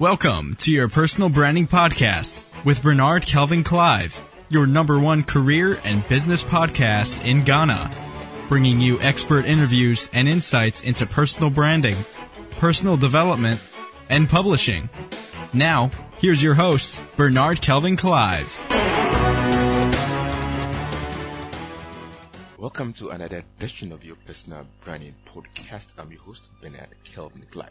Welcome to your personal branding podcast with Bernard Kelvin Clive, your number one career and business podcast in Ghana, bringing you expert interviews and insights into personal branding, personal development, and publishing. Now, here's your host, Bernard Kelvin Clive. Welcome to another edition of your personal branding podcast. I'm your host, Bernard Kelvin Clive.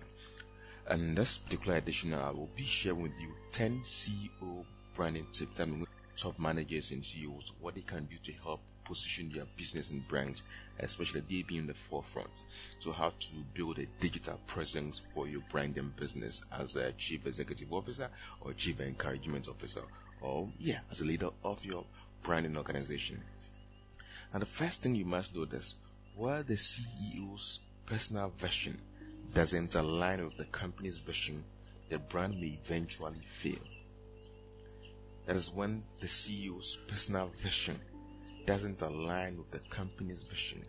And this particular edition, I will be sharing with you 10 CEO branding tips and top managers and CEOs what they can do to help position their business and brands, especially they being in the forefront. So, how to build a digital presence for your brand and business as a chief executive officer or chief encouragement officer, or yeah, as a leader of your branding organization. And the first thing you must know is where the CEO's personal vision doesn't align with the company's vision, the brand may eventually fail. That is when the CEO's personal vision doesn't align with the company's vision,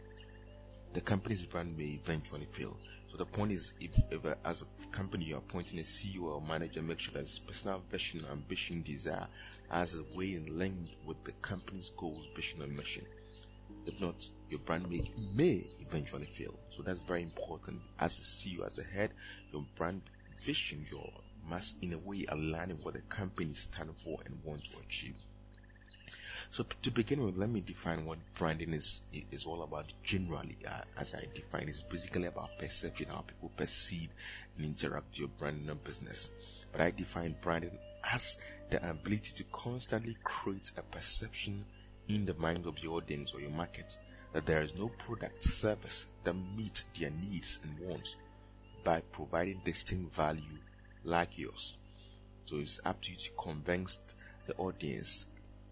the company's brand may eventually fail. So the point is, if, if uh, as a company you are appointing a CEO or manager, make sure that his personal vision, ambition, desire as a way in line with the company's goals, vision, and mission. If not, your brand may, may eventually fail. So that's very important. As a CEO, as the head, your brand vision, your must in a way align with what the company stands for and want to achieve. So to begin with, let me define what branding is is all about. Generally, uh, as I define, it's basically about perception, how people perceive and interact with your brand and business. But I define branding as the ability to constantly create a perception in the mind of your audience or your market that there is no product service that meets their needs and wants by providing distinct value like yours. So it's up to you to convince the audience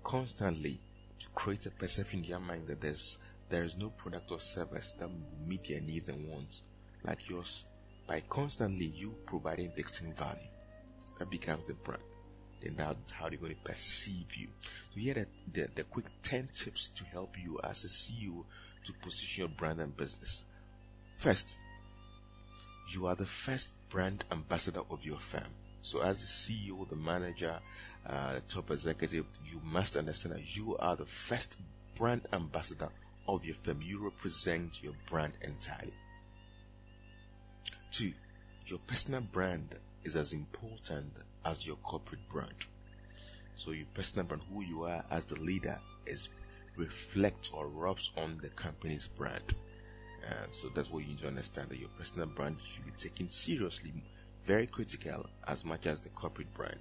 constantly to create a perception in their mind that there's there is no product or service that will meet their needs and wants like yours by constantly you providing distinct value. That becomes the brand then how they're going to perceive you. So here are the, the, the quick 10 tips to help you as a CEO to position your brand and business. First, you are the first brand ambassador of your firm. So as the CEO, the manager, uh, the top executive, you must understand that you are the first brand ambassador of your firm. You represent your brand entirely. Two, your personal brand is as important as your corporate brand. So your personal brand, who you are as the leader, is reflects or rubs on the company's brand. And so that's what you need to understand that your personal brand should be taken seriously, very critical as much as the corporate brand.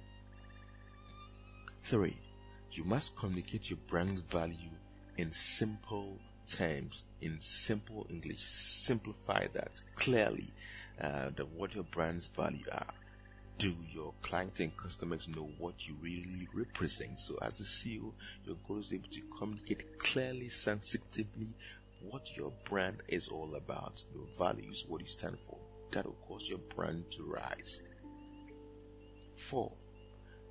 Three, you must communicate your brand's value in simple terms, in simple English. Simplify that clearly, uh, what your brand's value are do your clients and customers know what you really represent? So as a CEO, your goal is able to communicate clearly, sensitively what your brand is all about, your values, what you stand for. That will cause your brand to rise. Four,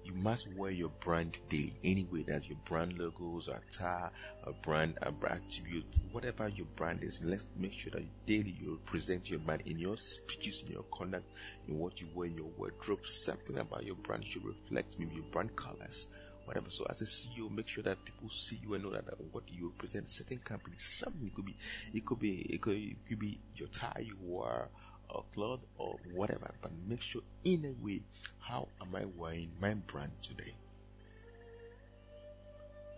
you must wear your brand daily. Anyway, that your brand logos, attire, a brand, a brand attribute, whatever your brand is. Let's make sure that daily you represent your brand in your speeches, in your conduct, in what you wear, in your wardrobe. Something about your brand should reflect maybe your brand colors, whatever. So as a CEO, make sure that people see you and know that, that what you represent certain companies. Something it could be, it could be, it could, it could be your tie you wear or cloth or whatever, but make sure in a way, how am I wearing my brand today?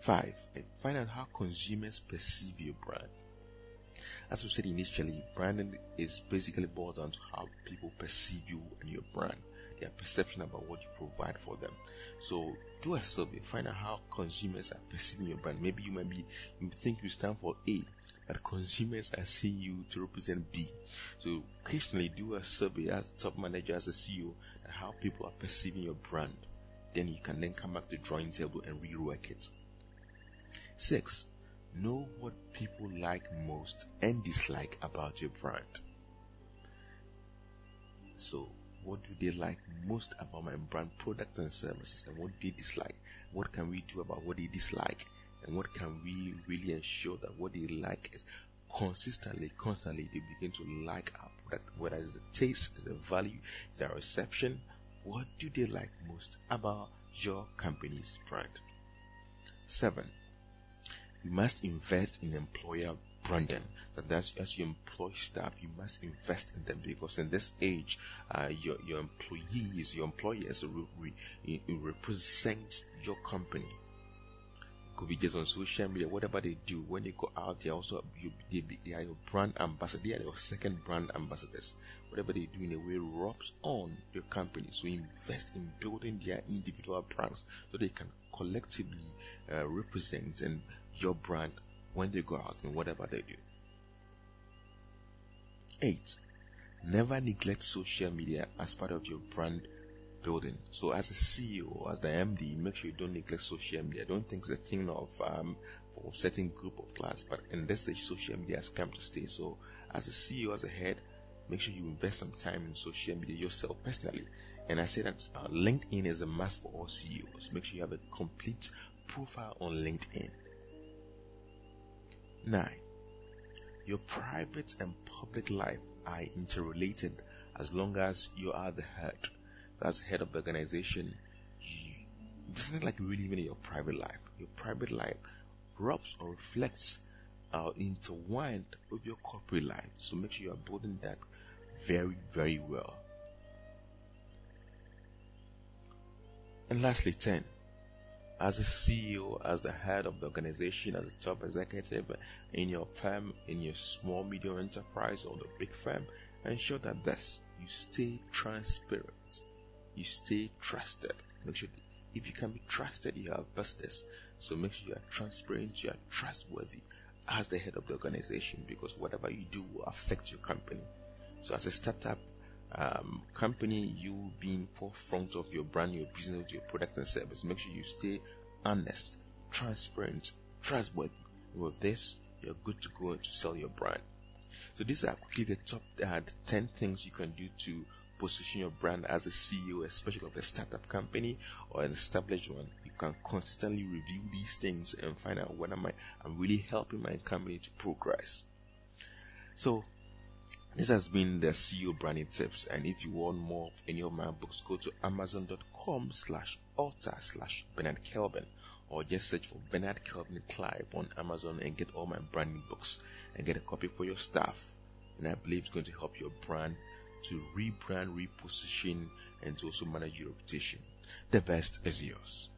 Five, find out how consumers perceive your brand. As we said initially, branding is basically boiled down to how people perceive you and your brand, their perception about what you provide for them. So do a survey, find out how consumers are perceiving your brand. Maybe you might be, you think you stand for A, that consumers are seeing you to represent B. So occasionally do a survey as the top manager, as a CEO, and how people are perceiving your brand. Then you can then come back to the drawing table and rework it. Six, know what people like most and dislike about your brand. So what do they like most about my brand product and services and what do they dislike? What can we do about what they dislike? And what can we really ensure that what they like is consistently, constantly they begin to like our product, whether it's the taste, the value, the reception, What do they like most about your company's brand? Seven, you must invest in employer branding. So that's as you employ staff, you must invest in them because in this age, uh, your your employees, your employers re, re, represent your company could be just on social media, whatever they do, when they go out, they are also you, they, they, are your brand ambassador. They are your second brand ambassadors. Whatever they do in a way rubs on your company. So invest in building their individual brands so they can collectively uh, represent and your brand when they go out and whatever they do. Eight. Never neglect social media as part of your brand building. So as a CEO, as the MD, make sure you don't neglect social media. I don't think it's a thing of um, for a certain group of class, but in this age, social media has come to stay. So as a CEO, as a head, make sure you invest some time in social media yourself personally. And I say that uh, LinkedIn is a must for all CEOs. Make sure you have a complete profile on LinkedIn. Nine, your private and public life are interrelated as long as you are the head as head of the organization, it's not like really even your private life. Your private life rubs or reflects uh, intertwined with your corporate life. So make sure you are building that very, very well. And lastly, 10. As a CEO, as the head of the organization, as a top executive in your firm, in your small, medium enterprise or the big firm, ensure that this, you stay transparent you stay trusted. Make sure if you can be trusted, you have business. So make sure you are transparent, you are trustworthy as the head of the organization because whatever you do will affect your company. So as a startup um, company, you being forefront of your brand, your business, your product and service, make sure you stay honest, transparent, trustworthy. with this, you're good to go to sell your brand. So these are quickly the top uh, 10 things you can do to position your brand as a CEO, especially of a startup company or an established one, you can constantly review these things and find out whether my, I'm really helping my company to progress. So, this has been the CEO branding tips. And if you want more of any of my books, go to amazon.com slash author slash Bernard Kelvin or just search for Bernard Kelvin Clive on Amazon and get all my branding books and get a copy for your staff. And I believe it's going to help your brand to rebrand, reposition, and to also manage your reputation. The best is yours.